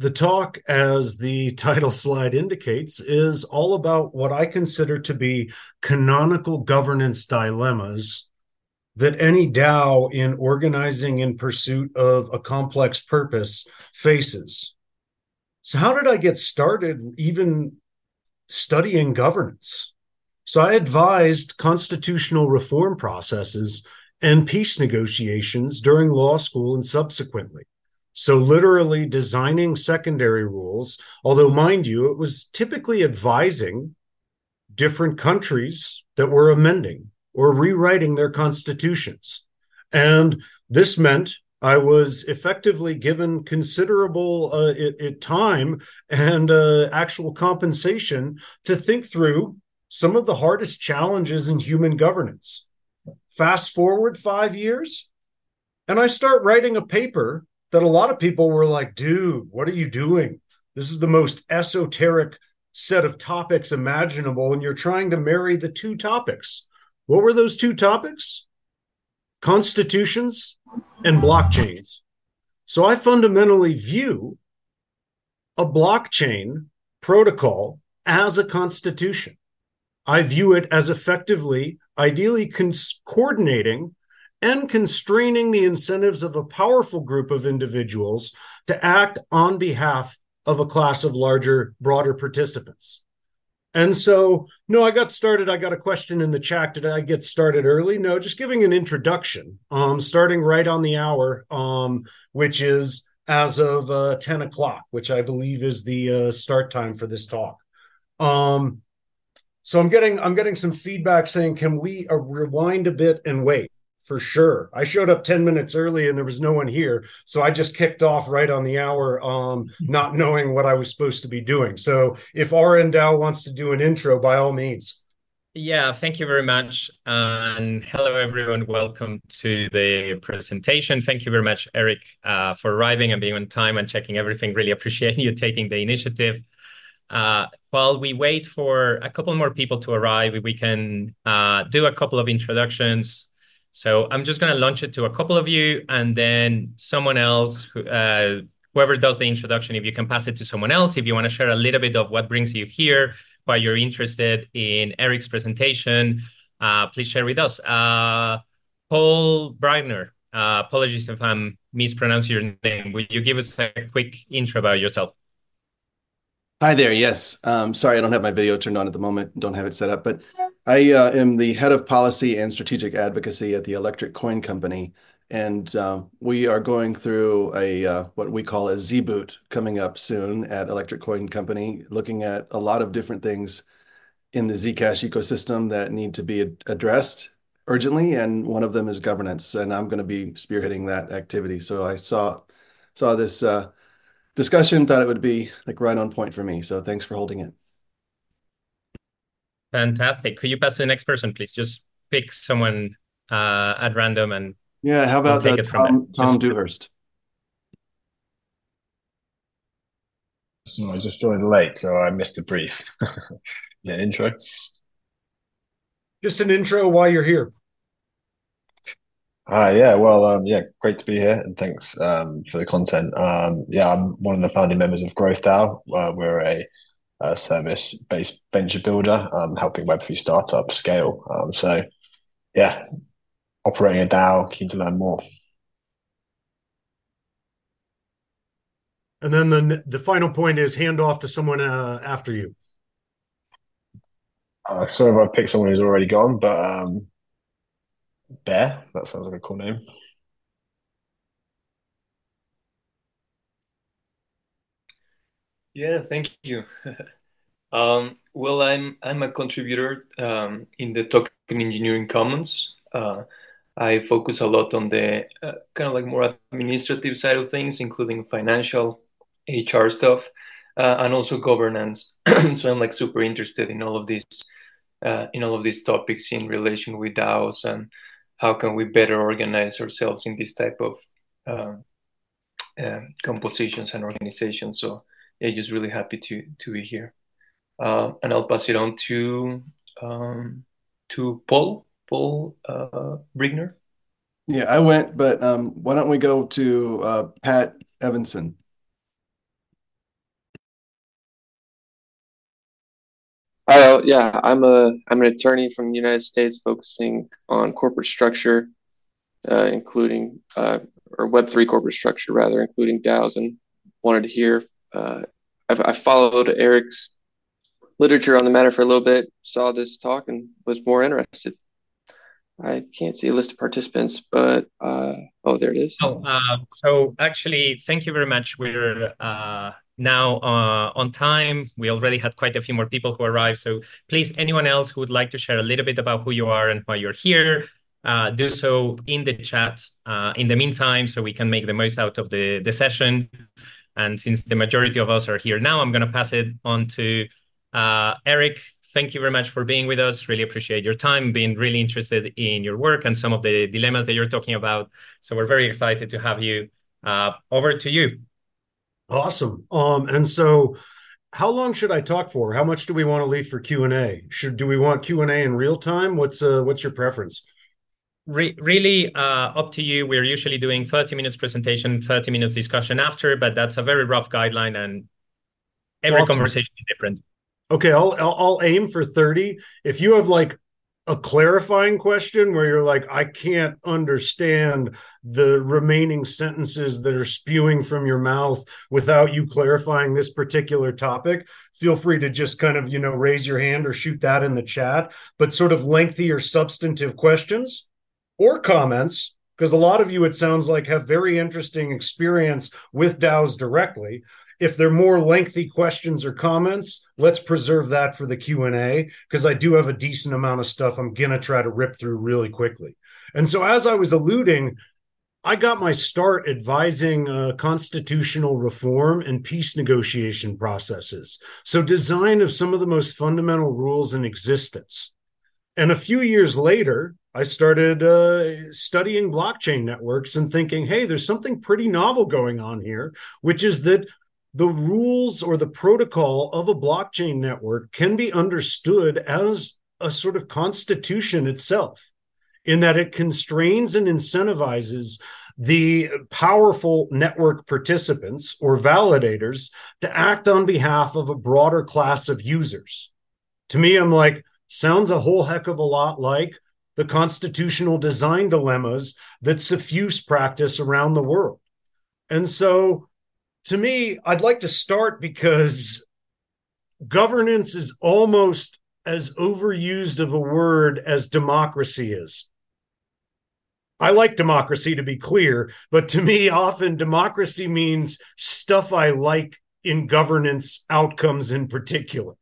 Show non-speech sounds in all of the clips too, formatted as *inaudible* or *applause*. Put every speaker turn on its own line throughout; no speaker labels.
the talk, as the title slide indicates, is all about what I consider to be canonical governance dilemmas that any DAO in organizing in pursuit of a complex purpose faces. So, how did I get started even studying governance? So, I advised constitutional reform processes and peace negotiations during law school and subsequently. So, literally designing secondary rules, although, mind you, it was typically advising different countries that were amending or rewriting their constitutions. And this meant I was effectively given considerable uh, it, it time and uh, actual compensation to think through some of the hardest challenges in human governance. Fast forward five years, and I start writing a paper that a lot of people were like, dude, what are you doing? This is the most esoteric set of topics imaginable, and you're trying to marry the two topics. What were those two topics? Constitutions and blockchains. So I fundamentally view a blockchain protocol as a constitution. I view it as effectively, ideally cons- coordinating and constraining the incentives of a powerful group of individuals to act on behalf of a class of larger, broader participants. And so, no, I got started. I got a question in the chat. Did I get started early? No, just giving an introduction, um, starting right on the hour, um, which is as of uh, 10 o'clock, which I believe is the uh, start time for this talk. Um, so I'm getting I'm getting some feedback saying, can we uh, rewind a bit and wait? For sure. I showed up 10 minutes early and there was no one here. So I just kicked off right on the hour, um, not knowing what I was supposed to be doing. So if RnDAO wants to do an intro, by all means.
Yeah, thank you very much. And hello, everyone. Welcome to the presentation. Thank you very much, Eric, uh, for arriving and being on time and checking everything. Really appreciate you taking the initiative. Uh, while we wait for a couple more people to arrive, we can uh, do a couple of introductions so I'm just going to launch it to a couple of you, and then someone else, uh, whoever does the introduction, if you can pass it to someone else, if you want to share a little bit of what brings you here, why you're interested in Eric's presentation, uh, please share with us. Uh, Paul Brigner, uh, apologies if I'm mispronouncing your name. Would you give us a quick intro about yourself?
Hi there. Yes. Um, sorry, I don't have my video turned on at the moment. Don't have it set up, but I uh, am the head of policy and strategic advocacy at the Electric Coin Company, and uh, we are going through a uh, what we call a Z-boot coming up soon at Electric Coin Company, looking at a lot of different things in the Zcash ecosystem that need to be ad addressed urgently, and one of them is governance, and I'm going to be spearheading that activity. So I saw saw this uh, discussion, thought it would be like right on point for me. So thanks for holding it.
Fantastic. Could you pass to the next person, please? Just pick someone uh, at random and
yeah. How about we'll take uh, it from Tom, there. Tom Dewhurst?
So I just joined late, so I missed the brief. *laughs* yeah, intro.
Just an intro while you're here.
Hi, yeah, well, um, yeah, great to be here, and thanks um, for the content. Um, yeah, I'm one of the founding members of Growth DAO. Uh, we're a uh, service based venture builder, um, helping Web3 startups scale. Um, so, yeah, operating a DAO, keen to learn more.
And then the the final point is hand off to someone uh, after you.
Uh, sorry if I picked someone who's already gone, but um, Bear, that sounds like a cool name.
Yeah, thank you. *laughs* um, well, I'm I'm a contributor um, in the Token Engineering Commons. Uh, I focus a lot on the uh, kind of like more administrative side of things, including financial, HR stuff, uh, and also governance. *clears throat* so I'm like super interested in all of these uh, in all of these topics in relation with DAOs and how can we better organize ourselves in this type of uh, compositions and organizations. So yeah, just really happy to to be here. Uh, and I'll pass it on to um, to Paul Paul uh, Brigner.
Yeah, I went, but um, why don't we go to uh, Pat Evanson?
Uh, yeah, I'm a I'm an attorney from the United States focusing on corporate structure, uh, including uh, or Web three corporate structure rather, including DAOs, and wanted to hear. Uh, I've, I followed Eric's literature on the matter for a little bit, saw this talk, and was more interested. I can't see a list of participants, but uh, oh, there it is.
Oh, uh, so actually, thank you very much. We're uh, now uh, on time. We already had quite a few more people who arrived. So please, anyone else who would like to share a little bit about who you are and why you're here, uh, do so in the chat uh, in the meantime so we can make the most out of the, the session. And since the majority of us are here now, I'm going to pass it on to Eric thank you very much for being with us. Really appreciate your time, being really interested in your work and some of the dilemmas that you're talking about. So we're very excited to have you. Uh, over to you.
Awesome. Um, and so how long should I talk for? How much do we want to leave for Q and A? Should do we want Q and A in real time? What's uh, what's your preference?
Re- really uh, up to you. We're usually doing 30 minutes presentation, 30 minutes discussion after, but that's a very rough guideline, and every awesome. conversation is different.
Okay, I'll, I'll I'll aim for 30. If you have like a clarifying question where you're like I can't understand the remaining sentences that are spewing from your mouth without you clarifying this particular topic, feel free to just kind of, you know, raise your hand or shoot that in the chat, but sort of lengthy or substantive questions or comments because a lot of you it sounds like have very interesting experience with DAOs directly if they're more lengthy questions or comments let's preserve that for the q&a because i do have a decent amount of stuff i'm going to try to rip through really quickly. And so as i was alluding i got my start advising uh, constitutional reform and peace negotiation processes. So design of some of the most fundamental rules in existence. And a few years later I started uh, studying blockchain networks and thinking, hey, there's something pretty novel going on here, which is that the rules or the protocol of a blockchain network can be understood as a sort of constitution itself, in that it constrains and incentivizes the powerful network participants or validators to act on behalf of a broader class of users. To me, I'm like, sounds a whole heck of a lot like the constitutional design dilemmas that suffuse practice around the world. And so to me, I'd like to start because governance is almost as overused of a word as democracy is. I like democracy to be clear, but to me, often democracy means stuff I like in governance outcomes in particular.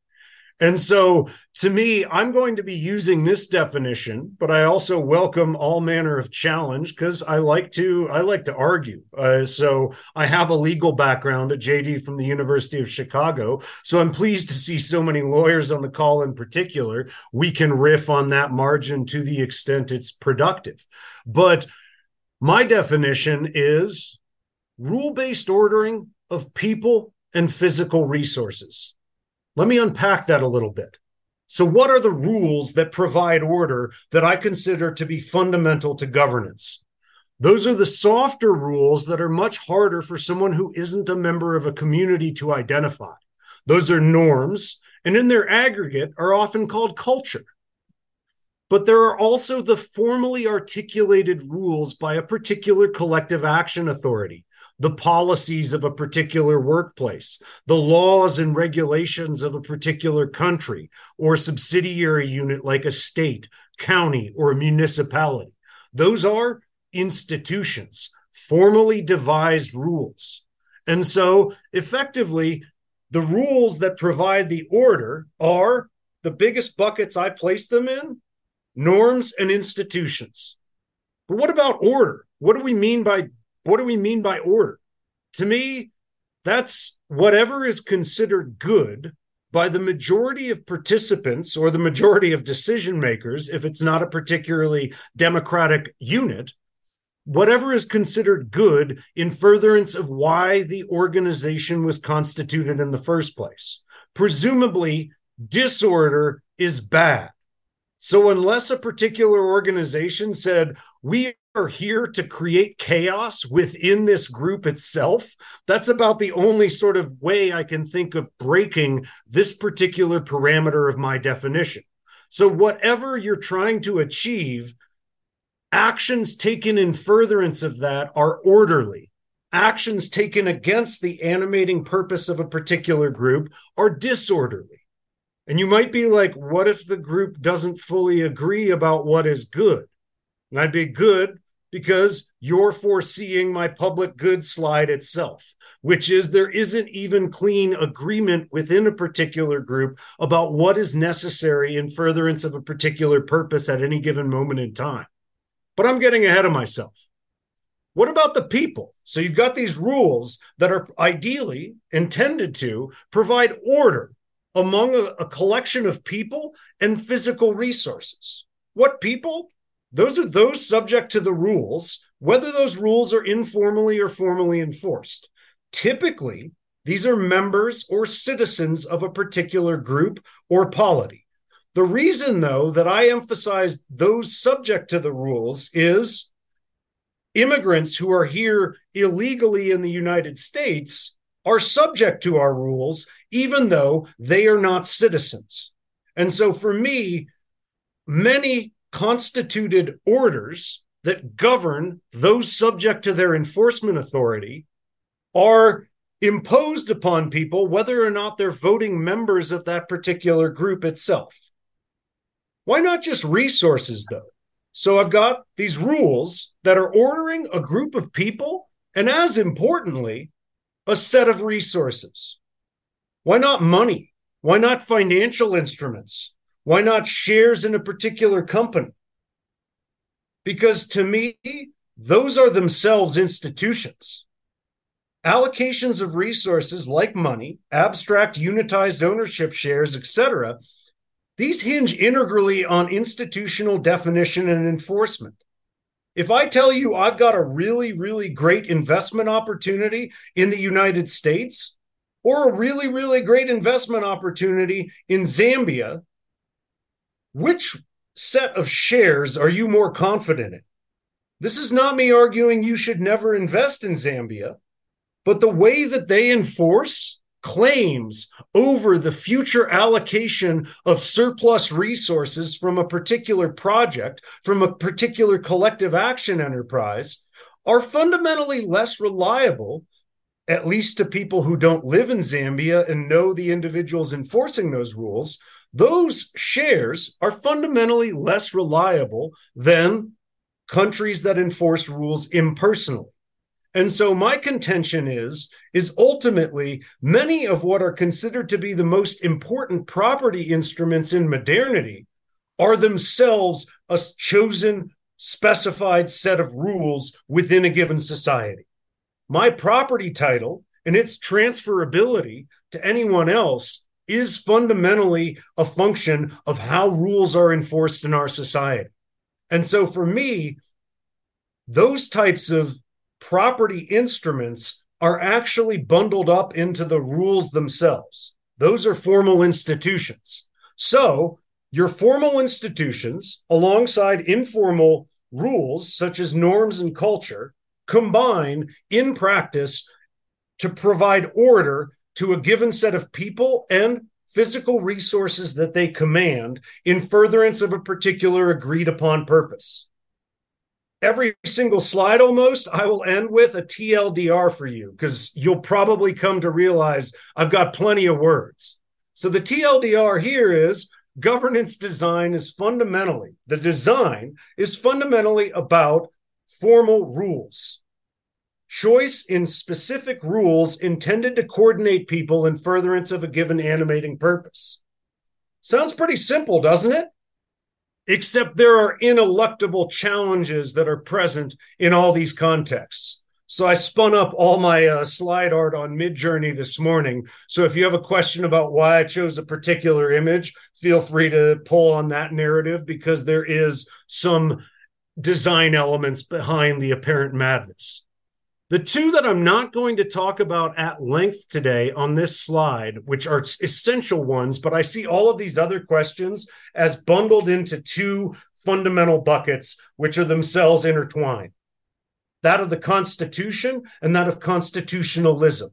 And so to me, I'm going to be using this definition, but I also welcome all manner of challenge because I like to I like to argue. Uh, so I have a legal background, a JD from the University of Chicago. So I'm pleased to see so many lawyers on the call in particular. We can riff on that margin to the extent it's productive. But my definition is rule-based ordering of people and physical resources. Let me unpack that a little bit. So, what are the rules that provide order that I consider to be fundamental to governance? Those are the softer rules that are much harder for someone who isn't a member of a community to identify. Those are norms, and in their aggregate are often called culture. But there are also the formally articulated rules by a particular collective action authority the policies of a particular workplace, the laws and regulations of a particular country or subsidiary unit like a state, county, or municipality. Those are institutions, formally devised rules. And so, effectively, the rules that provide the order are the biggest buckets I place them in norms and institutions. But what about order? What do we mean by what do we mean by order? To me, that's whatever is considered good by the majority of participants or the majority of decision makers, if it's not a particularly democratic unit, whatever is considered good in furtherance of why the organization was constituted in the first place. Presumably, disorder is bad. So, unless a particular organization said, we are here to create chaos within this group itself, that's about the only sort of way I can think of breaking this particular parameter of my definition. So, whatever you're trying to achieve, actions taken in furtherance of that are orderly. Actions taken against the animating purpose of a particular group are disorderly. And you might be like, what if the group doesn't fully agree about what is good? And I'd be good because you're foreseeing my public good slide itself, which is there isn't even clean agreement within a particular group about what is necessary in furtherance of a particular purpose at any given moment in time. But I'm getting ahead of myself. What about the people? So you've got these rules that are ideally intended to provide order among a, a collection of people and physical resources. What people? Those are those subject to the rules, whether those rules are informally or formally enforced. Typically, these are members or citizens of a particular group or polity. The reason, though, that I emphasize those subject to the rules is immigrants who are here illegally in the United States are subject to our rules, even though they are not citizens. And so for me, many constituted orders that govern those subject to their enforcement authority are imposed upon people, whether or not they're voting members of that particular group itself. Why not just resources, though? So I've got these rules that are ordering a group of people, and as importantly, a set of resources. Why not money? Why not financial instruments? Why not shares in a particular company? Because to me, those are themselves institutions. Allocations of resources like money, abstract unitized ownership shares, etc., these hinge integrally on institutional definition and enforcement. If I tell you I've got a really, really great investment opportunity in the United States or a really, really great investment opportunity in Zambia, which set of shares are you more confident in? This is not me arguing you should never invest in Zambia, but the way that they enforce claims over the future allocation of surplus resources from a particular project, from a particular collective action enterprise, are fundamentally less reliable, at least to people who don't live in Zambia and know the individuals enforcing those rules. Those shares are fundamentally less reliable than countries that enforce rules impersonally. And so my contention is is ultimately many of what are considered to be the most important property instruments in modernity are themselves a chosen specified set of rules within a given society. My property title and its transferability to anyone else is fundamentally a function of how rules are enforced in our society. And so for me, those types of property instruments are actually bundled up into the rules themselves. Those are formal institutions. So, your formal institutions, alongside informal rules such as norms and culture, combine in practice to provide order to a given set of people and physical resources that they command in furtherance of a particular agreed upon purpose. Every single slide almost i will end with a tldr for you because you'll probably come to realize i've got plenty of words. So the tldr here is governance design is fundamentally the design is fundamentally about formal rules choice in specific rules intended to coordinate people in furtherance of a given animating purpose sounds pretty simple doesn't it except there are ineluctable challenges that are present in all these contexts. So I spun up all my uh, slide art on Midjourney this morning. So if you have a question about why I chose a particular image, feel free to pull on that narrative because there is some design elements behind the apparent madness. The two that I'm not going to talk about at length today on this slide, which are essential ones, but I see all of these other questions as bundled into two fundamental buckets, which are themselves intertwined that of the Constitution and that of constitutionalism.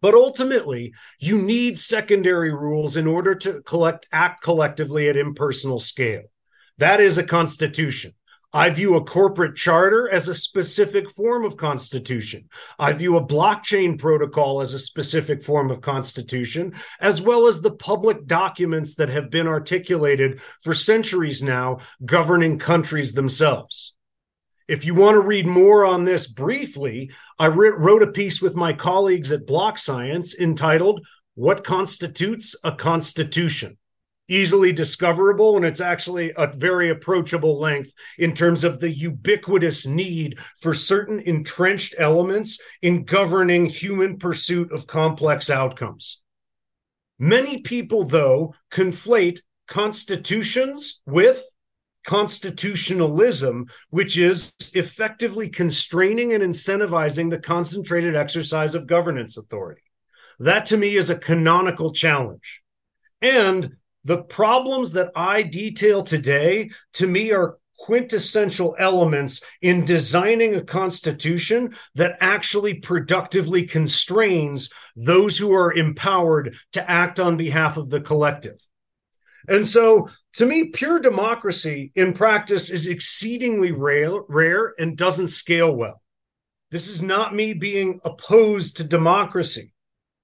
But ultimately, you need secondary rules in order to collect act collectively at impersonal scale. That is a constitution. I view a corporate charter as a specific form of constitution. I view a blockchain protocol as a specific form of constitution, as well as the public documents that have been articulated for centuries now governing countries themselves. If you want to read more on this briefly, I wrote a piece with my colleagues at BlockScience entitled What Constitutes a Constitution? Easily discoverable and it's actually a very approachable length in terms of the ubiquitous need for certain entrenched elements in governing human pursuit of complex outcomes. Many people, though, conflate constitutions with constitutionalism, which is effectively constraining and incentivizing the concentrated exercise of governance authority. That to me is a canonical challenge. And the problems that I detail today, to me, are quintessential elements in designing a constitution that actually productively constrains those who are empowered to act on behalf of the collective. And so, to me, pure democracy in practice is exceedingly rare, rare and doesn't scale well. This is not me being opposed to democracy.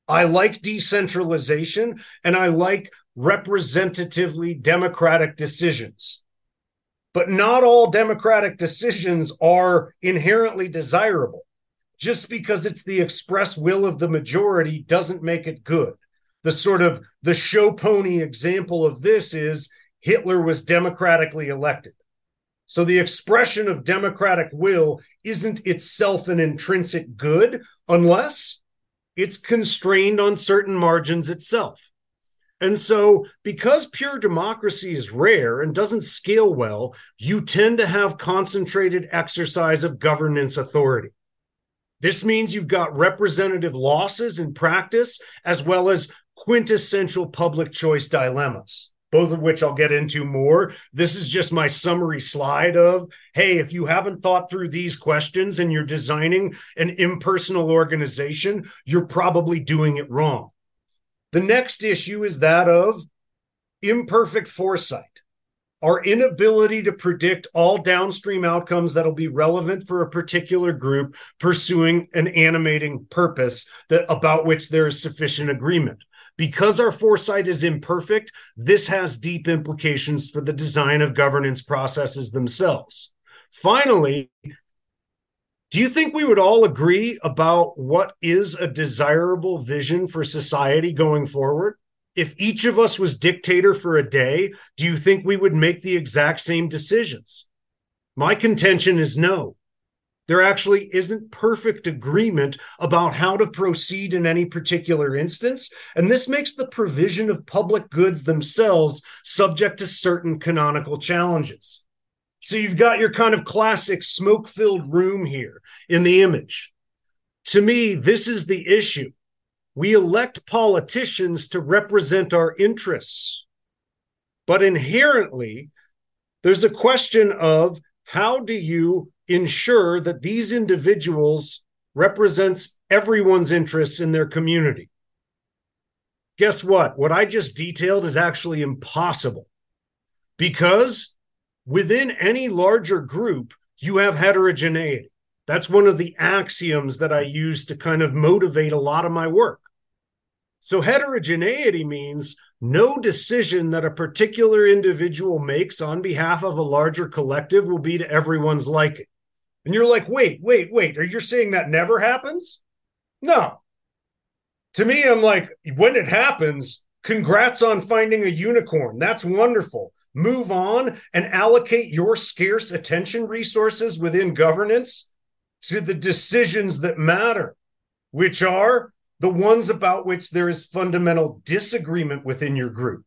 I like decentralization and I like representatively democratic decisions. But not all democratic decisions are inherently desirable. Just because it's the express will of the majority doesn't make it good. The sort of the show pony example of this is Hitler was democratically elected. So the expression of democratic will isn't itself an intrinsic good unless it's constrained on certain margins itself. And so, because pure democracy is rare and doesn't scale well, you tend to have concentrated exercise of governance authority. This means you've got representative losses in practice, as well as quintessential public choice dilemmas, both of which I'll get into more. This is just my summary slide of hey, if you haven't thought through these questions and you're designing an impersonal organization, you're probably doing it wrong. The next issue is that of imperfect foresight, our inability to predict all downstream outcomes that'll be relevant for a particular group pursuing an animating purpose that about which there is sufficient agreement. Because our foresight is imperfect, this has deep implications for the design of governance processes themselves. Finally, do you think we would all agree about what is a desirable vision for society going forward? If each of us was dictator for a day, do you think we would make the exact same decisions? My contention is no. There actually isn't perfect agreement about how to proceed in any particular instance. And this makes the provision of public goods themselves subject to certain canonical challenges. So you've got your kind of classic smoke filled room here in the image. To me, this is the issue. We elect politicians to represent our interests. But inherently, there's a question of how do you ensure that these individuals represents everyone's interests in their community? Guess what? What I just detailed is actually impossible because within any larger group, you have heterogeneity. That's one of the axioms that I use to kind of motivate a lot of my work. So, heterogeneity means no decision that a particular individual makes on behalf of a larger collective will be to everyone's liking. And you're like, wait, wait, wait, are you saying that never happens? No. To me, I'm like, when it happens, congrats on finding a unicorn. That's wonderful move on and allocate your scarce attention resources within governance to the decisions that matter, which are the ones about which there is fundamental disagreement within your group.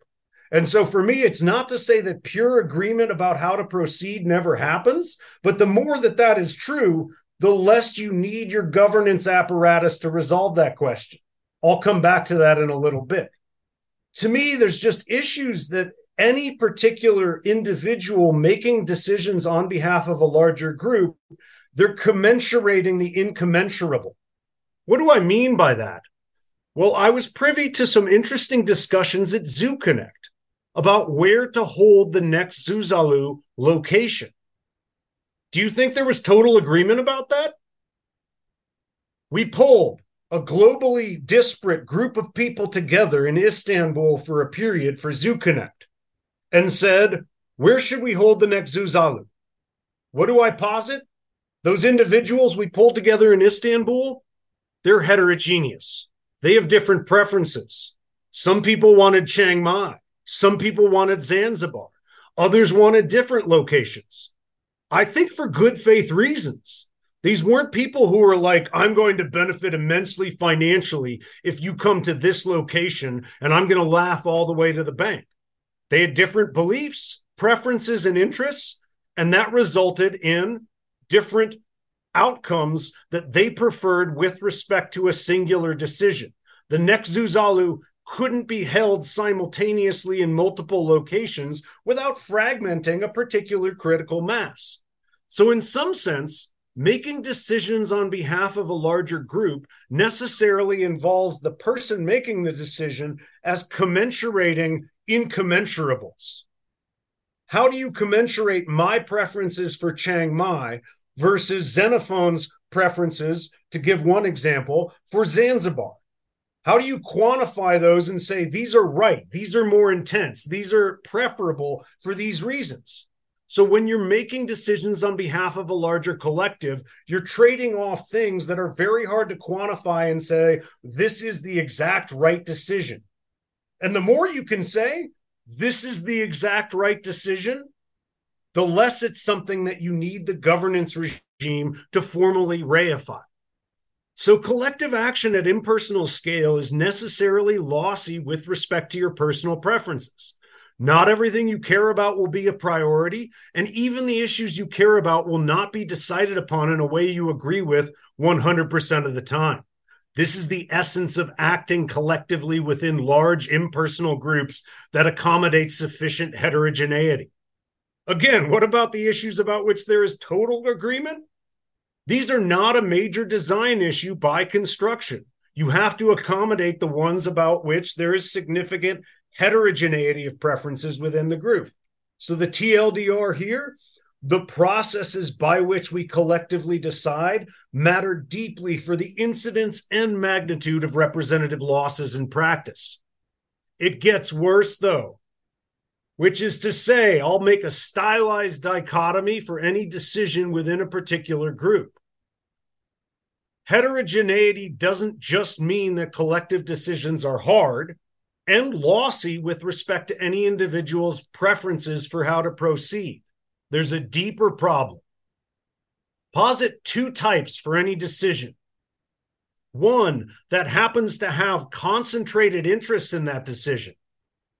And so for me, it's not to say that pure agreement about how to proceed never happens, but the more that that is true, the less you need your governance apparatus to resolve that question. I'll come back to that in a little bit. To me, there's just issues that any particular individual making decisions on behalf of a larger group, they're commensurating the incommensurable. What do I mean by that? Well, I was privy to some interesting discussions at ZuConnect about where to hold the next Zuzalu location. Do you think there was total agreement about that? We pulled a globally disparate group of people together in Istanbul for a period for ZuConnect and said, Where should we hold the next Zuzalu? What do I posit? Those individuals we pulled together in Istanbul, they're heterogeneous. They have different preferences. Some people wanted Chiang Mai. Some people wanted Zanzibar. Others wanted different locations. I think for good faith reasons. These weren't people who were like, I'm going to benefit immensely financially if you come to this location and I'm going to laugh all the way to the bank. They had different beliefs, preferences, and interests, and that resulted in different outcomes that they preferred with respect to a singular decision. The next Zuzalu couldn't be held simultaneously in multiple locations without fragmenting a particular critical mass. So, in some sense, making decisions on behalf of a larger group necessarily involves the person making the decision as commensurating incommensurables. How do you commensurate my preferences for Chiang Mai versus Xenophon's preferences, to give one example, for Zanzibar? How do you quantify those and say these are right, these are more intense, these are preferable for these reasons? So when you're making decisions on behalf of a larger collective, you're trading off things that are very hard to quantify and say, this is the exact right decision. And the more you can say, this is the exact right decision, the less it's something that you need the governance regime to formally reify. So, collective action at impersonal scale is necessarily lossy with respect to your personal preferences. Not everything you care about will be a priority, and even the issues you care about will not be decided upon in a way you agree with 100% of the time. This is the essence of acting collectively within large impersonal groups that accommodate sufficient heterogeneity. Again, what about the issues about which there is total agreement? These are not a major design issue by construction. You have to accommodate the ones about which there is significant heterogeneity of preferences within the group. So the TLDR here, the processes by which we collectively decide matter deeply for the incidence and magnitude of representative losses in practice. It gets worse, though, which is to say, I'll make a stylized dichotomy for any decision within a particular group. Heterogeneity doesn't just mean that collective decisions are hard and lossy with respect to any individual's preferences for how to proceed. There's a deeper problem. Posit two types for any decision. One that happens to have concentrated interests in that decision,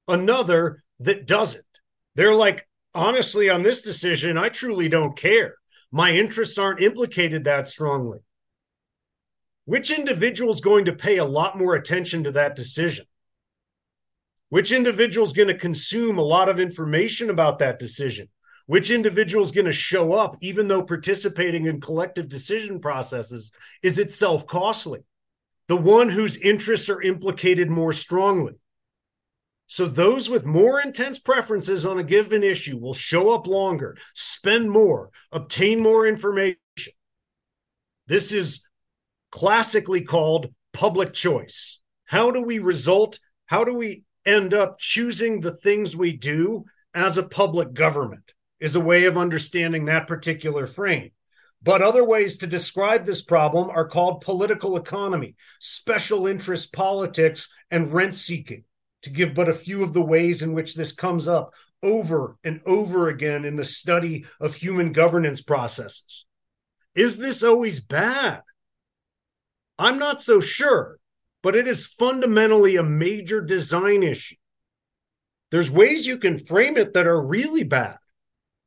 another that doesn't. They're like, honestly, on this decision, I truly don't care. My interests aren't implicated that strongly. Which individual is going to pay a lot more attention to that decision? Which individual is going to consume a lot of information about that decision? Which individual is going to show up, even though participating in collective decision processes is itself costly? The one whose interests are implicated more strongly. So, those with more intense preferences on a given issue will show up longer, spend more, obtain more information. This is classically called public choice. How do we result? How do we end up choosing the things we do as a public government is a way of understanding that particular frame. But other ways to describe this problem are called political economy, special interest politics, and rent seeking, to give but a few of the ways in which this comes up over and over again in the study of human governance processes. Is this always bad? I'm not so sure but it is fundamentally a major design issue. There's ways you can frame it that are really bad.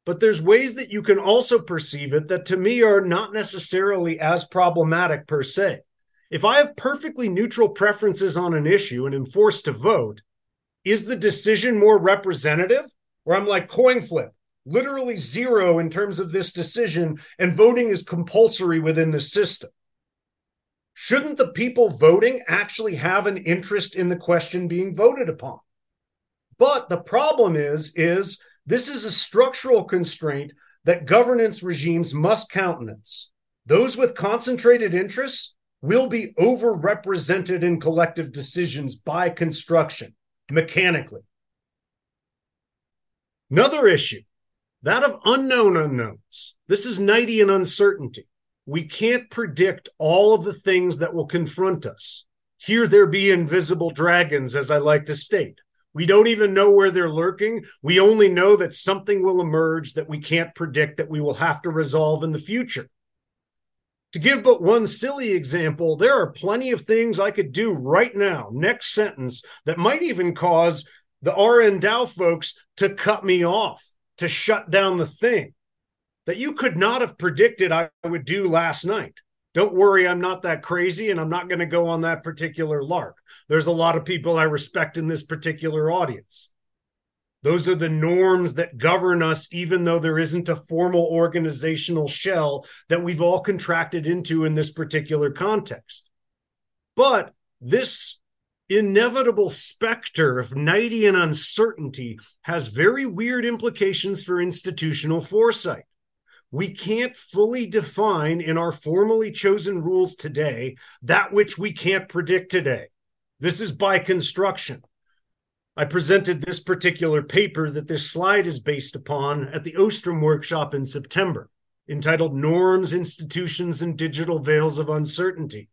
But there's ways that you can also perceive it that to me are not necessarily as problematic per se. If I have perfectly neutral preferences on an issue and am forced to vote, is the decision more representative? Or I'm like coin flip, literally zero in terms of this decision, and voting is compulsory within the system. Shouldn't the people voting actually have an interest in the question being voted upon? But the problem is, is this is a structural constraint that governance regimes must countenance. Those with concentrated interests will be overrepresented in collective decisions by construction, mechanically. Another issue, that of unknown unknowns. This is Knightian uncertainty. We can't predict all of the things that will confront us. Here there be invisible dragons, as I like to state. We don't even know where they're lurking. We only know that something will emerge that we can't predict that we will have to resolve in the future. To give but one silly example, there are plenty of things I could do right now, next sentence, that might even cause the RnDAO folks to cut me off, to shut down the thing that you could not have predicted I would do last night. Don't worry, I'm not that crazy and I'm not going to go on that particular lark. There's a lot of people I respect in this particular audience. Those are the norms that govern us, even though there isn't a formal organizational shell that we've all contracted into in this particular context. But this inevitable specter of Knightian uncertainty has very weird implications for institutional foresight we can't fully define in our formally chosen rules today that which we can't predict today. This is by construction. I presented this particular paper that this slide is based upon at the Ostrom workshop in September, entitled Norms, Institutions, and Digital Veils of Uncertainty.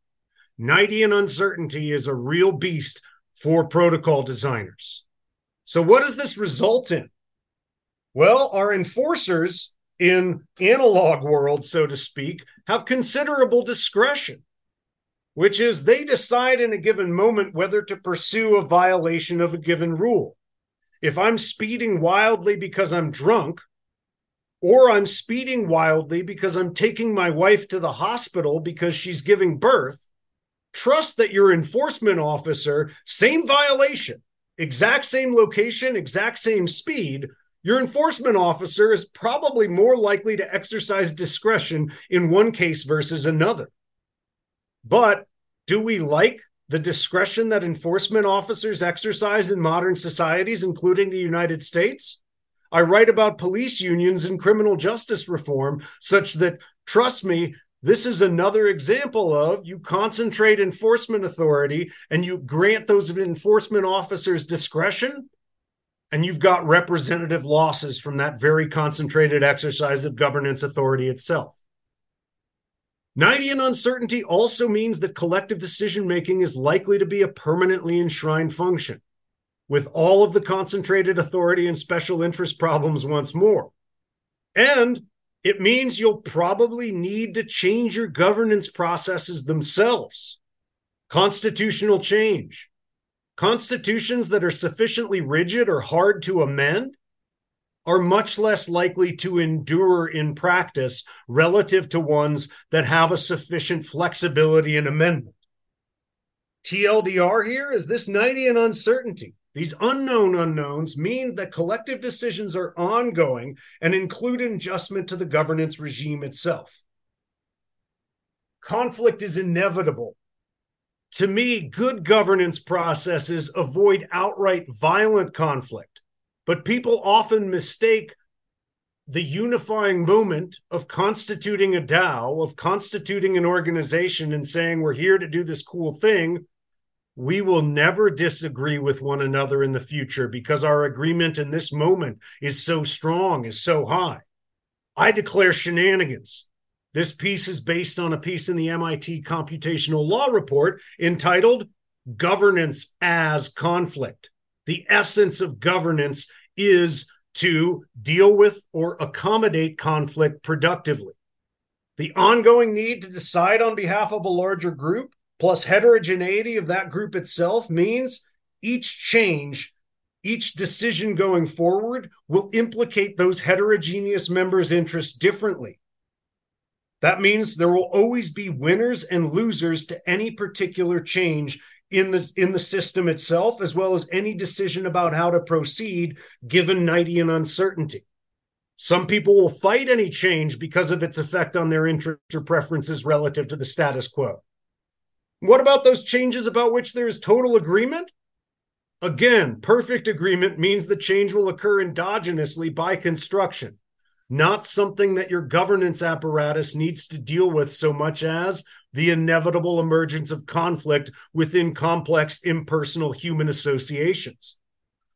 Knightian uncertainty is a real beast for protocol designers. So, what does this result in? Well, our enforcers in analog world, so to speak, have considerable discretion, which is they decide in a given moment whether to pursue a violation of a given rule. If I'm speeding wildly because I'm drunk, or I'm speeding wildly because I'm taking my wife to the hospital because she's giving birth, trust that your enforcement officer, same violation, exact same location, exact same speed, your enforcement officer is probably more likely to exercise discretion in one case versus another. But do we like the discretion that enforcement officers exercise in modern societies, including the United States? I write about police unions and criminal justice reform, such that, trust me, this is another example of you concentrate enforcement authority and you grant those enforcement officers discretion and you've got representative losses from that very concentrated exercise of governance authority itself. Knightian uncertainty also means that collective decision making is likely to be a permanently enshrined function, with all of the concentrated authority and special interest problems once more. And it means you'll probably need to change your governance processes themselves. Constitutional change, Constitutions that are sufficiently rigid or hard to amend are much less likely to endure in practice relative to ones that have a sufficient flexibility in amendment. TLDR here is this Knightian uncertainty. These unknown unknowns mean that collective decisions are ongoing and include adjustment to the governance regime itself. Conflict is inevitable to me, good governance processes avoid outright violent conflict, but people often mistake the unifying moment of constituting a DAO, of constituting an organization and saying, we're here to do this cool thing. We will never disagree with one another in the future because our agreement in this moment is so strong, is so high. I declare shenanigans. This piece is based on a piece in the MIT Computational Law Report entitled Governance as Conflict. The essence of governance is to deal with or accommodate conflict productively. The ongoing need to decide on behalf of a larger group, plus heterogeneity of that group itself, means each change Each decision going forward will implicate those heterogeneous members' interests differently. That means there will always be winners and losers to any particular change in the in the system itself, as well as any decision about how to proceed given Knightian uncertainty. Some people will fight any change because of its effect on their interests or preferences relative to the status quo. What about those changes about which there is total agreement? Again, perfect agreement means the change will occur endogenously by construction, not something that your governance apparatus needs to deal with so much as the inevitable emergence of conflict within complex impersonal human associations.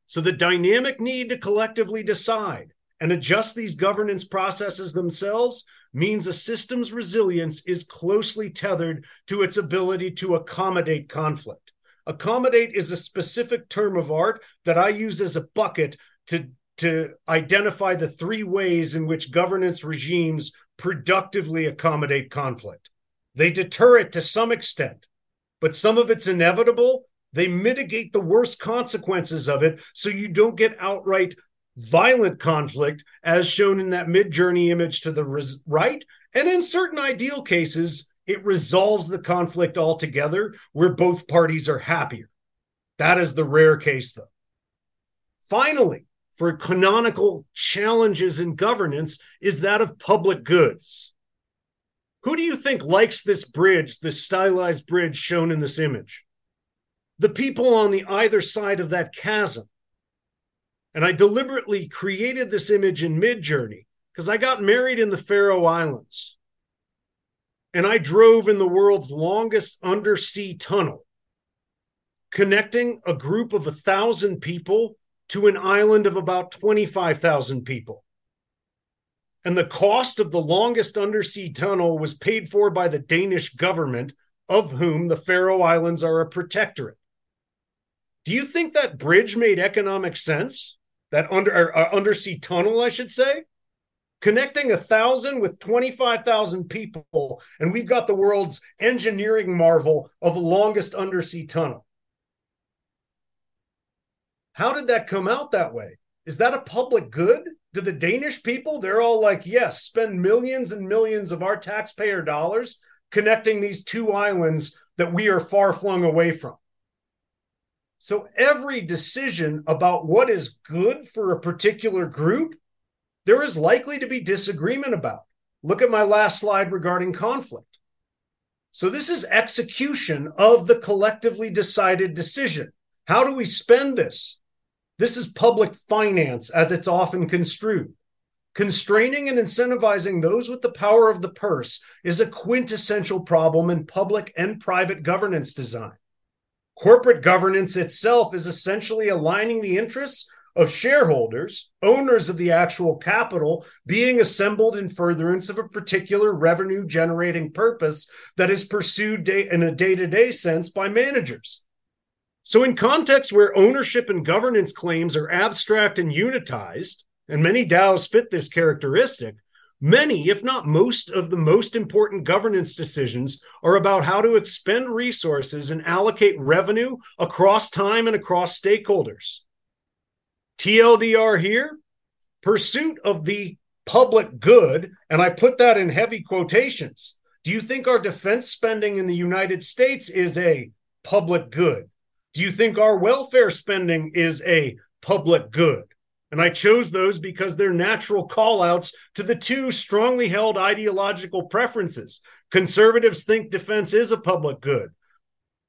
So, the dynamic need to collectively decide and adjust these governance processes themselves means a system's resilience is closely tethered to its ability to accommodate conflict. Accommodate is a specific term of art that I use as a bucket to, to identify the three ways in which governance regimes productively accommodate conflict. They deter it to some extent, but some of it's inevitable. They mitigate the worst consequences of it so you don't get outright violent conflict, as shown in that Midjourney image to the res- right. And in certain ideal cases, it resolves the conflict altogether where both parties are happier. That is the rare case, though. Finally, for canonical challenges in governance is that of public goods. Who do you think likes this bridge, this stylized bridge shown in this image? The people on the either side of that chasm. And I deliberately created this image in Midjourney because I got married in the Faroe Islands and I drove in the world's longest undersea tunnel, connecting a group of a thousand people to an island of about 25,000 people. And the cost of the longest undersea tunnel was paid for by the Danish government, of whom the Faroe Islands are a protectorate. Do you think that bridge made economic sense? That under uh, undersea tunnel, I should say? connecting a thousand with 25,000 people. And we've got the world's engineering marvel of the longest undersea tunnel. How did that come out that way? Is that a public good? Do the Danish people, they're all like, yes, spend millions and millions of our taxpayer dollars connecting these two islands that we are far flung away from. So every decision about what is good for a particular group there is likely to be disagreement about. Look at my last slide regarding conflict. So, this is execution of the collectively decided decision. How do we spend this? This is public finance as it's often construed. Constraining and incentivizing those with the power of the purse is a quintessential problem in public and private governance design. Corporate governance itself is essentially aligning the interests of shareholders, owners of the actual capital, being assembled in furtherance of a particular revenue generating purpose that is pursued in a day to day sense by managers. So, in contexts where ownership and governance claims are abstract and unitized, and many DAOs fit this characteristic, many, if not most, of the most important governance decisions are about how to expend resources and allocate revenue across time and across stakeholders. TLDR here, pursuit of the public good, and I put that in heavy quotations. Do you think our defense spending in the United States is a public good? Do you think our welfare spending is a public good? And I chose those because they're natural callouts to the two strongly held ideological preferences. Conservatives think defense is a public good.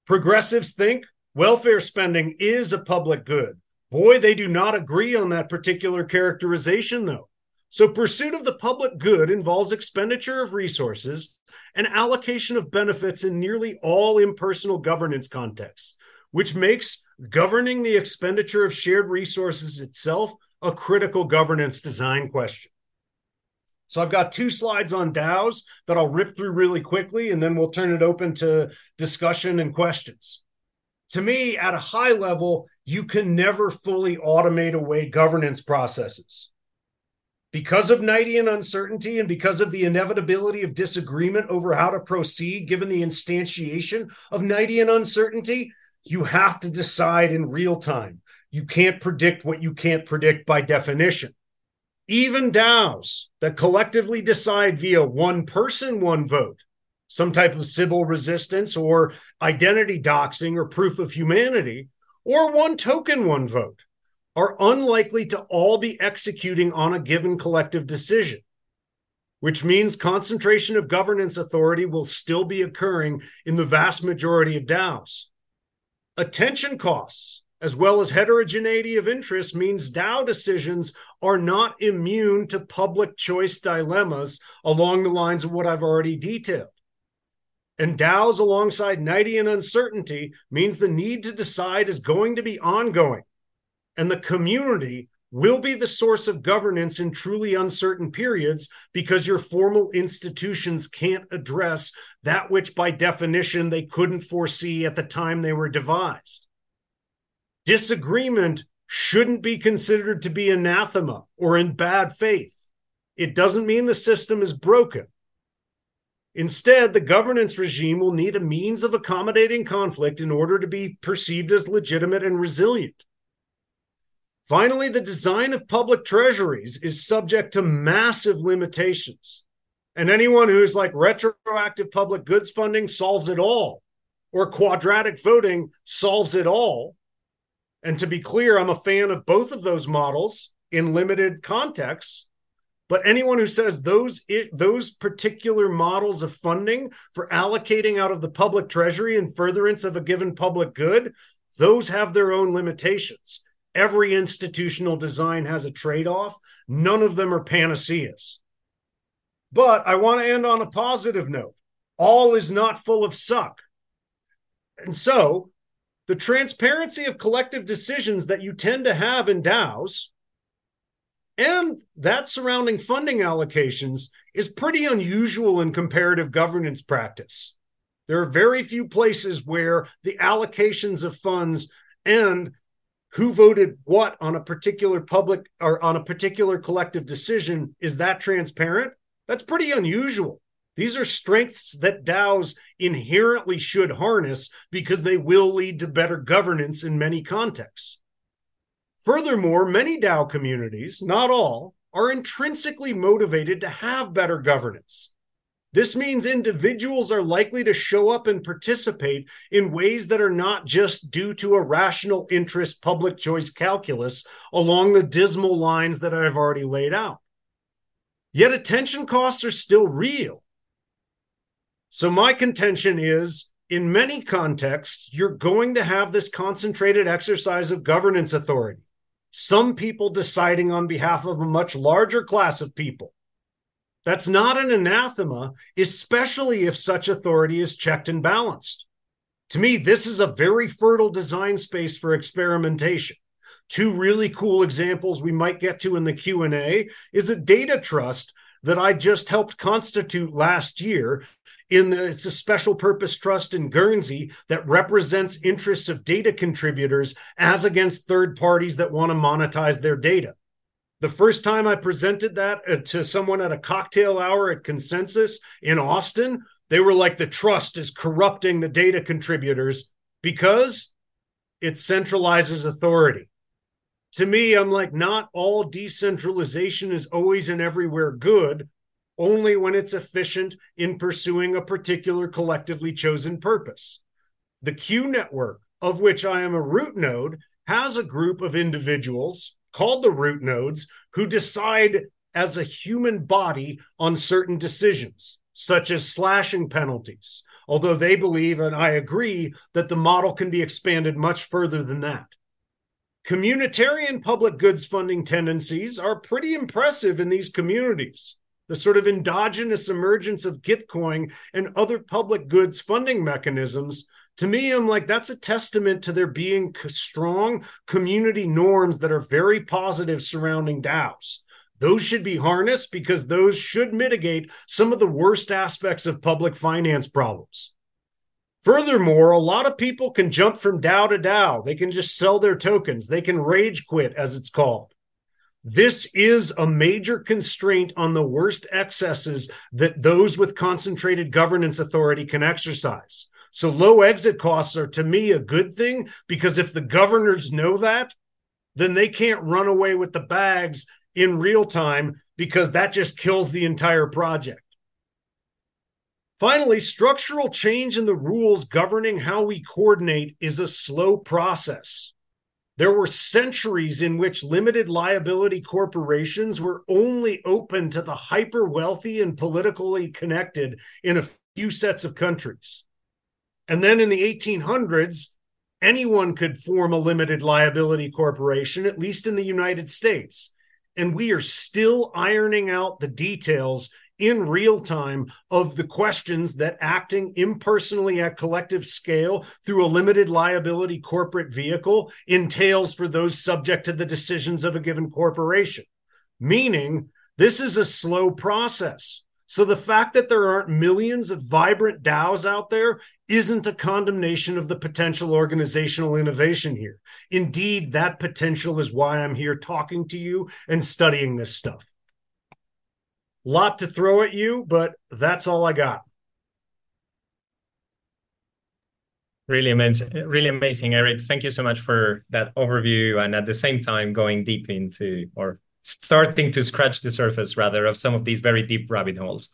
Progressives think welfare spending is a public good. Boy, they do not agree on that particular characterization, though. So, pursuit of the public good involves expenditure of resources and allocation of benefits in nearly all impersonal governance contexts, which makes governing the expenditure of shared resources itself a critical governance design question. So, I've got two slides on DAOs that I'll rip through really quickly, and then we'll turn it open to discussion and questions. To me, at a high level, you can never fully automate away governance processes. Because of Knightian uncertainty and because of the inevitability of disagreement over how to proceed, given the instantiation of Knightian uncertainty, you have to decide in real time. you can't predict what you can't predict by definition. Even DAOs that collectively decide via one person, one vote, some type of Sybil resistance or identity doxing or proof of humanity, or one token, one vote, are unlikely to all be executing on a given collective decision, which means concentration of governance authority will still be occurring in the vast majority of DAOs. Attention costs as well as heterogeneity of interest means DAO decisions are not immune to public choice dilemmas along the lines of what I've already detailed. And DAOs alongside Knightian uncertainty means the need to decide is going to be ongoing. And the community will be the source of governance in truly uncertain periods because your formal institutions can't address that which by definition they couldn't foresee at the time they were devised. Disagreement shouldn't be considered to be anathema or in bad faith. It doesn't mean the system is broken. Instead, the governance regime will need a means of accommodating conflict in order to be perceived as legitimate and resilient. Finally, the design of public treasuries is subject to massive limitations. And anyone who's like retroactive public goods funding solves it all, or quadratic voting solves it all, and to be clear, I'm a fan of both of those models in limited contexts. But anyone who says those those particular models of funding for allocating out of the public treasury in furtherance of a given public good, those have their own limitations. Every institutional design has a trade-off. None of them are panaceas. But I want to end on a positive note. All is not full of suck. And so the transparency of collective decisions that you tend to have in DAOs and that surrounding funding allocations is pretty unusual in comparative governance practice. There are very few places where the allocations of funds and who voted what on a particular public or on a particular collective decision is that transparent. That's pretty unusual. These are strengths that DAOs inherently should harness because they will lead to better governance in many contexts. Furthermore, many DAO communities, not all, are intrinsically motivated to have better governance. This means individuals are likely to show up and participate in ways that are not just due to a rational interest public choice calculus along the dismal lines that I've already laid out. Yet attention costs are still real. So, my contention is in many contexts, you're going to have this concentrated exercise of governance authority. Some people deciding on behalf of a much larger class of people. That's not an anathema, especially if such authority is checked and balanced. To me, this is a very fertile design space for experimentation. Two really cool examples we might get to in the Q&A is a data trust that I just helped constitute last year in the, it's a special purpose trust in Guernsey that represents interests of data contributors as against third parties that want to monetize their data. The first time I presented that uh, to someone at a cocktail hour at Consensus in Austin, they were like, the trust is corrupting the data contributors because it centralizes authority. To me, I'm like, not all decentralization is always and everywhere good only when it's efficient in pursuing a particular collectively chosen purpose. The Q network, of which I am a root node, has a group of individuals called the root nodes who decide as a human body on certain decisions, such as slashing penalties, although they believe, and I agree, that the model can be expanded much further than that. Communitarian public goods funding tendencies are pretty impressive in these communities the sort of endogenous emergence of Gitcoin and other public goods funding mechanisms, to me, I'm like, that's a testament to there being strong community norms that are very positive surrounding DAOs. Those should be harnessed because those should mitigate some of the worst aspects of public finance problems. Furthermore, a lot of people can jump from DAO to DAO. They can just sell their tokens. They can rage quit, as it's called. This is a major constraint on the worst excesses that those with concentrated governance authority can exercise. So low exit costs are to me a good thing because if the governors know that, then they can't run away with the bags in real time because that just kills the entire project. Finally, structural change in the rules governing how we coordinate is a slow process. There were centuries in which limited liability corporations were only open to the hyper wealthy and politically connected in a few sets of countries. And then in the 1800s, anyone could form a limited liability corporation, at least in the United States. And we are still ironing out the details in real time of the questions that acting impersonally at collective scale through a limited liability corporate vehicle entails for those subject to the decisions of a given corporation. Meaning, this is a slow process. So the fact that there aren't millions of vibrant DAOs out there isn't a condemnation of the potential organizational innovation here. Indeed, that potential is why I'm here talking to you and studying this stuff lot to throw at you, but that's all I got.
Really amazing, really amazing, Eric. Thank you so much for that overview, and at the same time going deep into or starting to scratch the surface rather of some of these very deep rabbit holes.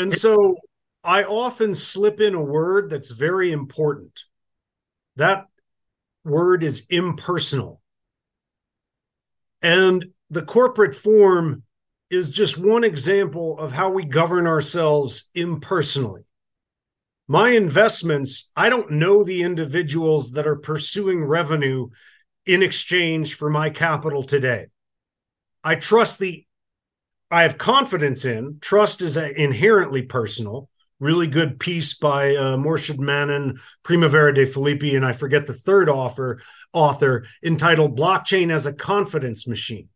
And so I often slip in a word that's very important. That word is impersonal. And the corporate form is just one example of how we govern ourselves impersonally. My investments, I don't know the individuals that are pursuing revenue in exchange for my capital today. I trust the, I have confidence in, trust is inherently personal really good piece by uh, Morshed Mannan, Primavera de Filippi, and I forget the third author, author entitled Blockchain as a Confidence Machine.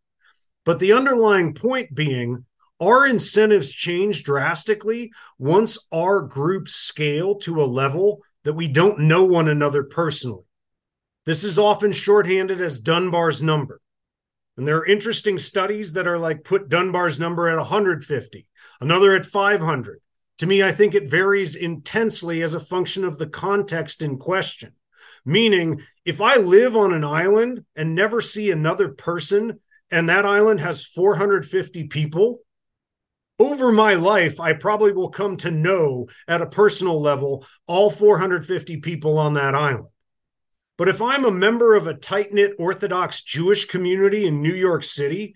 But the underlying point being, our incentives change drastically once our groups scale to a level that we don't know one another personally. This is often shorthanded as Dunbar's number. And there are interesting studies that are like put Dunbar's number at 150, another at 500, to me, I think it varies intensely as a function of the context in question. Meaning, if I live on an island and never see another person, and that island has 450 people, over my life, I probably will come to know at a personal level all 450 people on that island. But if I'm a member of a tight knit Orthodox Jewish community in New York City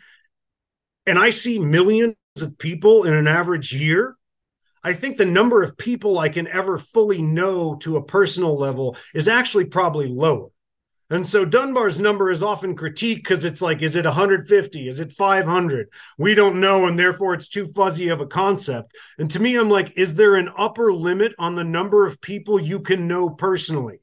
and I see millions of people in an average year, I think the number of people I can ever fully know to a personal level is actually probably lower. And so Dunbar's number is often critiqued because it's like, is it 150? Is it 500? We don't know. And therefore it's too fuzzy of a concept. And to me, I'm like, is there an upper limit on the number of people you can know personally?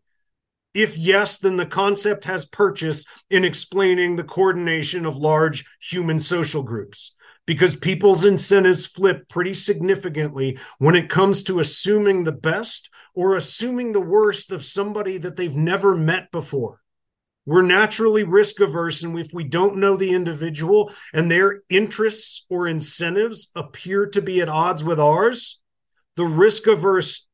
If yes, then the concept has purchase in explaining the coordination of large human social groups because people's incentives flip pretty significantly when it comes to assuming the best or assuming the worst of somebody that they've never met before. We're naturally risk averse, and if we don't know the individual and their interests or incentives appear to be at odds with ours, the risk averse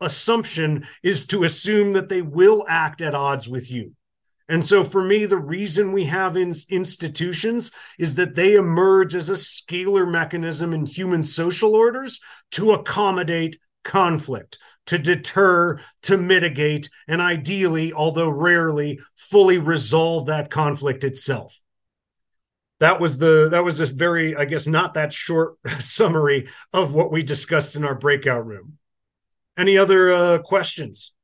assumption is to assume that they will act at odds with you. And so for me, the reason we have in institutions is that they emerge as a scalar mechanism in human social orders to accommodate conflict, to deter, to mitigate, and ideally, although rarely, fully resolve that conflict itself. That was the that was a very, I guess, not that short *laughs* summary of what we discussed in our breakout room. Any other uh, questions?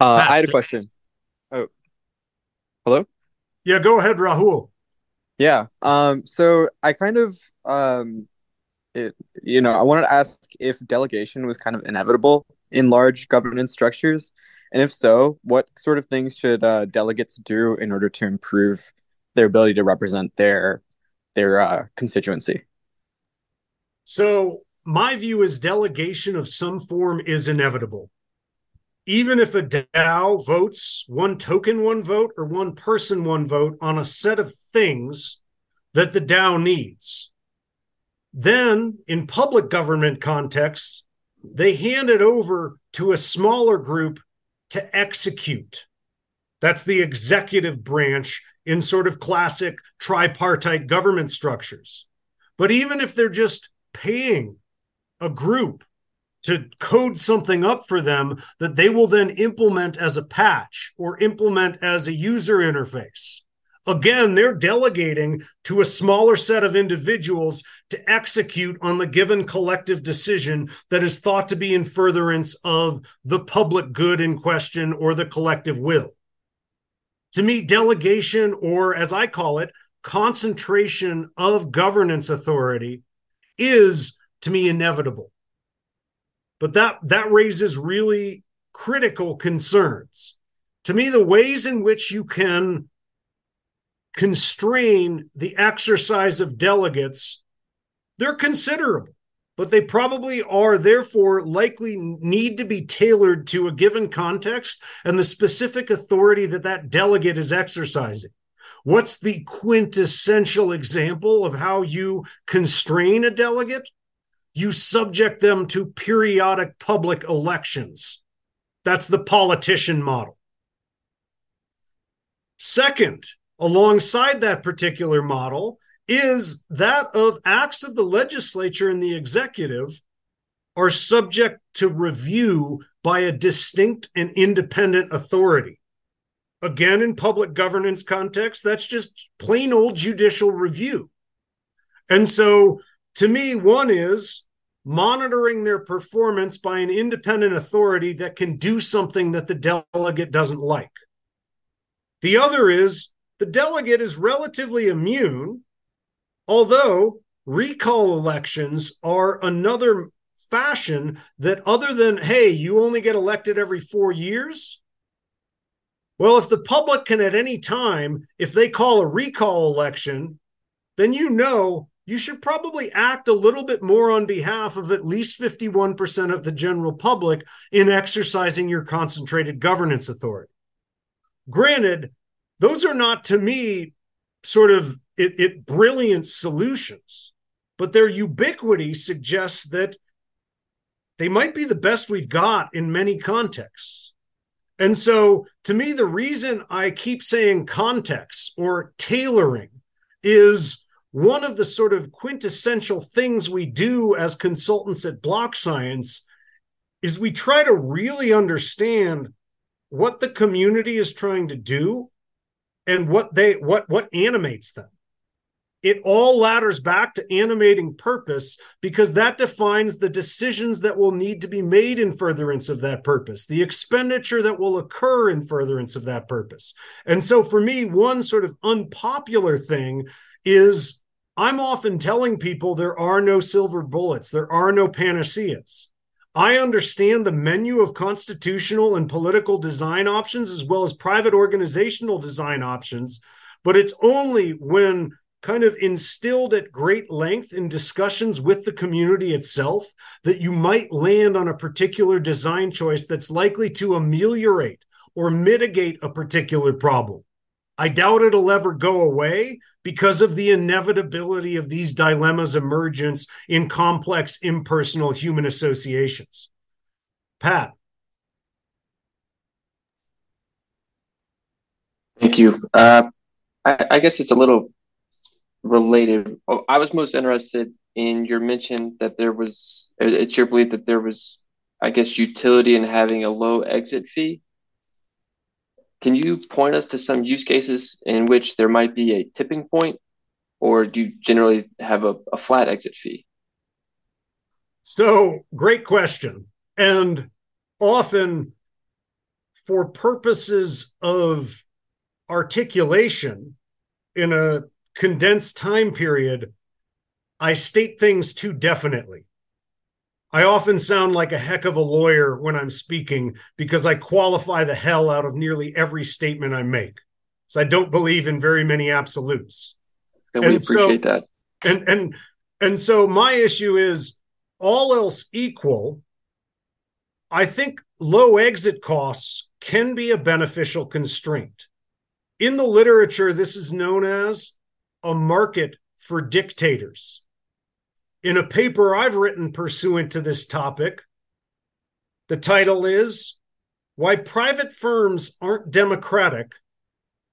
Uh, I had a question. Oh, hello.
Yeah, go ahead, Rahul.
Yeah. Um. So I kind of um, it you know I wanted to ask if delegation was kind of inevitable in large governance structures, and if so, what sort of things should uh, delegates do in order to improve their ability to represent their their uh, constituency?
So my view is delegation of some form is inevitable even if a DAO votes one token, one vote, or one person, one vote on a set of things that the DAO needs, then in public government contexts, they hand it over to a smaller group to execute. That's the executive branch in sort of classic tripartite government structures. But even if they're just paying a group to code something up for them that they will then implement as a patch or implement as a user interface. Again, they're delegating to a smaller set of individuals to execute on the given collective decision that is thought to be in furtherance of the public good in question or the collective will. To me, delegation, or as I call it, concentration of governance authority, is to me inevitable. But that that raises really critical concerns. To me, the ways in which you can constrain the exercise of delegates, they're considerable, but they probably are therefore likely need to be tailored to a given context and the specific authority that that delegate is exercising. What's the quintessential example of how you constrain a delegate? You subject them to periodic public elections. That's the politician model. Second, alongside that particular model is that of acts of the legislature and the executive are subject to review by a distinct and independent authority. Again, in public governance context, that's just plain old judicial review. And so, to me, one is monitoring their performance by an independent authority that can do something that the delegate doesn't like. The other is the delegate is relatively immune, although recall elections are another fashion that, other than, hey, you only get elected every four years. Well, if the public can at any time, if they call a recall election, then you know you should probably act a little bit more on behalf of at least 51% of the general public in exercising your concentrated governance authority. Granted, those are not to me sort of it, it brilliant solutions, but their ubiquity suggests that they might be the best we've got in many contexts. And so, to me, the reason I keep saying context or tailoring is one of the sort of quintessential things we do as consultants at BlockScience is we try to really understand what the community is trying to do and what they what what animates them it all ladders back to animating purpose because that defines the decisions that will need to be made in furtherance of that purpose, the expenditure that will occur in furtherance of that purpose. And so, for me, one sort of unpopular thing is I'm often telling people there are no silver bullets, there are no panaceas. I understand the menu of constitutional and political design options as well as private organizational design options, but it's only when kind of instilled at great length in discussions with the community itself that you might land on a particular design choice that's likely to ameliorate or mitigate a particular problem. I doubt it'll ever go away because of the inevitability of these dilemmas' emergence in complex impersonal human associations. Pat.
Thank you. Uh, I, I, guess it's a little related. Oh, I was most interested in your mention that there was, it's your belief that there was, I guess, utility in having a low exit fee. Can you point us to some use cases in which there might be a tipping point, or do you generally have a, a flat exit fee?
So, great question. And often, for purposes of articulation in a condensed time period, I state things too definitely. I often sound like a heck of a lawyer when I'm speaking because I qualify the hell out of nearly every statement I make. So I don't believe in very many absolutes.
And we appreciate so, that.
And and and so my issue is all else equal, I think low exit costs can be a beneficial constraint. In the literature, this is known as a market for dictators. In a paper I've written pursuant to this topic, the title is Why Private Firms Aren't Democratic,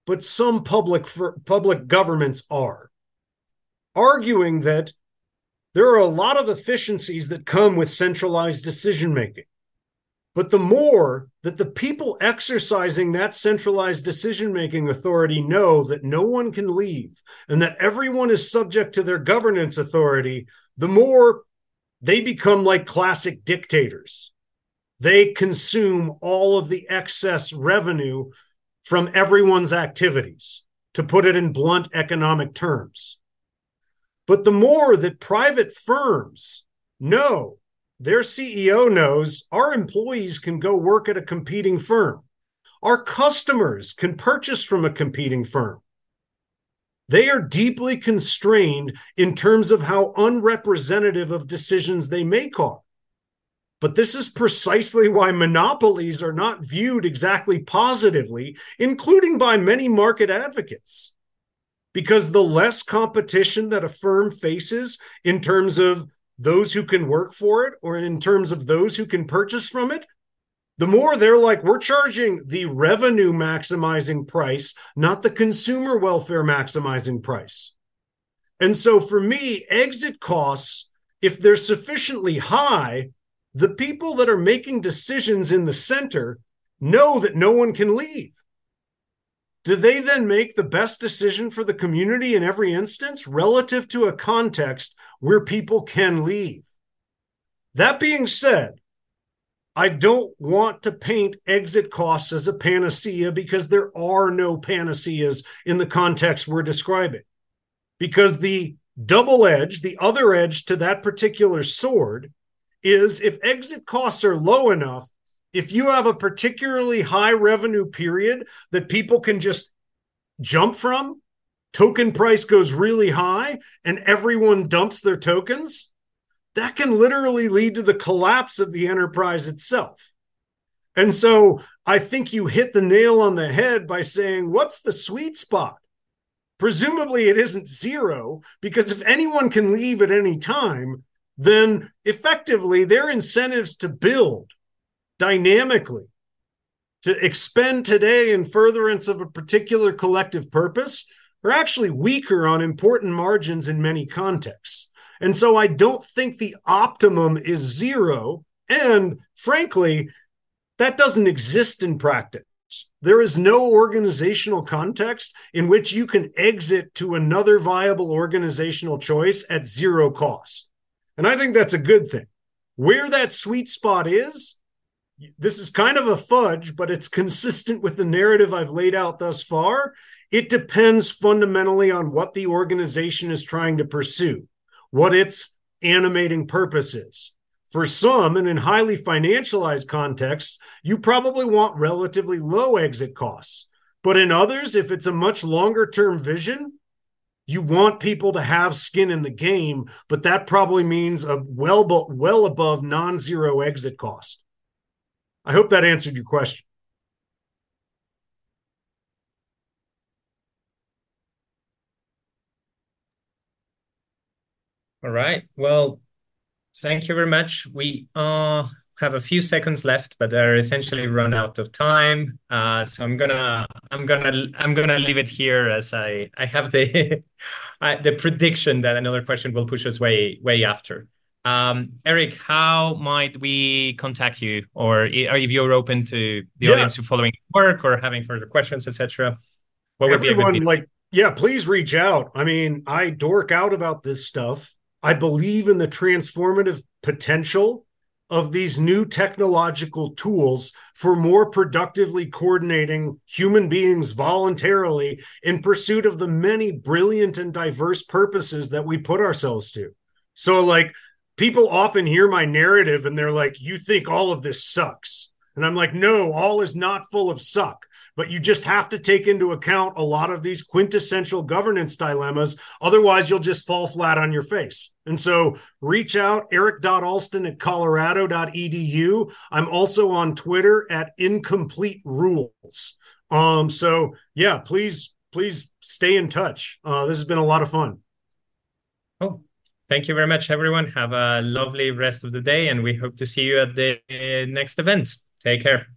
but Some Public, public Governments Are. Arguing that there are a lot of efficiencies that come with centralized decision making. But the more that the people exercising that centralized decision making authority know that no one can leave and that everyone is subject to their governance authority, the more they become like classic dictators. They consume all of the excess revenue from everyone's activities, to put it in blunt economic terms. But the more that private firms know their CEO knows our employees can go work at a competing firm. Our customers can purchase from a competing firm. They are deeply constrained in terms of how unrepresentative of decisions they make are. But this is precisely why monopolies are not viewed exactly positively, including by many market advocates. Because the less competition that a firm faces in terms of those who can work for it or in terms of those who can purchase from it, the more they're like, we're charging the revenue maximizing price, not the consumer welfare maximizing price. And so for me, exit costs, if they're sufficiently high, the people that are making decisions in the center know that no one can leave. Do they then make the best decision for the community in every instance relative to a context where people can leave? That being said, I don't want to paint exit costs as a panacea because there are no panaceas in the context we're describing. Because the double edge, the other edge to that particular sword, is if exit costs are low enough, if you have a particularly high revenue period that people can just jump from, token price goes really high and everyone dumps their tokens, that can literally lead to the collapse of the enterprise itself. And so I think you hit the nail on the head by saying, what's the sweet spot? Presumably it isn't zero, because if anyone can leave at any time, then effectively their incentives to build dynamically, to expend today in furtherance of a particular collective purpose are actually weaker on important margins in many contexts. And so I don't think the optimum is zero. And frankly, that doesn't exist in practice. There is no organizational context in which you can exit to another viable organizational choice at zero cost. And I think that's a good thing. Where that sweet spot is, this is kind of a fudge, but it's consistent with the narrative I've laid out thus far. It depends fundamentally on what the organization is trying to pursue, what its animating purpose is. For some, and in highly financialized contexts, you probably want relatively low exit costs. But in others, if it's a much longer term vision, you want people to have skin in the game, but that probably means a well, well above non zero exit cost. I hope that answered your question.
All right. Well, thank you very much. We uh, have a few seconds left, but they're essentially run out of time. Uh, so I'm gonna I'm gonna I'm gonna leave it here as I I have the *laughs* the prediction that another question will push us way way after. Um, Eric, how might we contact you, or if you're open to the yeah. audience to following work or having further questions, etc.?
What would Everyone, be like, yeah, please reach out. I mean, I dork out about this stuff. I believe in the transformative potential of these new technological tools for more productively coordinating human beings voluntarily in pursuit of the many brilliant and diverse purposes that we put ourselves to. So, like, people often hear my narrative and they're like, You think all of this sucks. And I'm like, no, all is not full of suck. But you just have to take into account a lot of these quintessential governance dilemmas. Otherwise, you'll just fall flat on your face. And so reach out, eric.alston at colorado.edu. I'm also on Twitter at incomplete rules. Um, so yeah, please, please stay in touch. Uh, this has been a lot of fun.
Oh, thank you very much, everyone. Have a lovely rest of the day, and we hope to see you at the next event. Take care.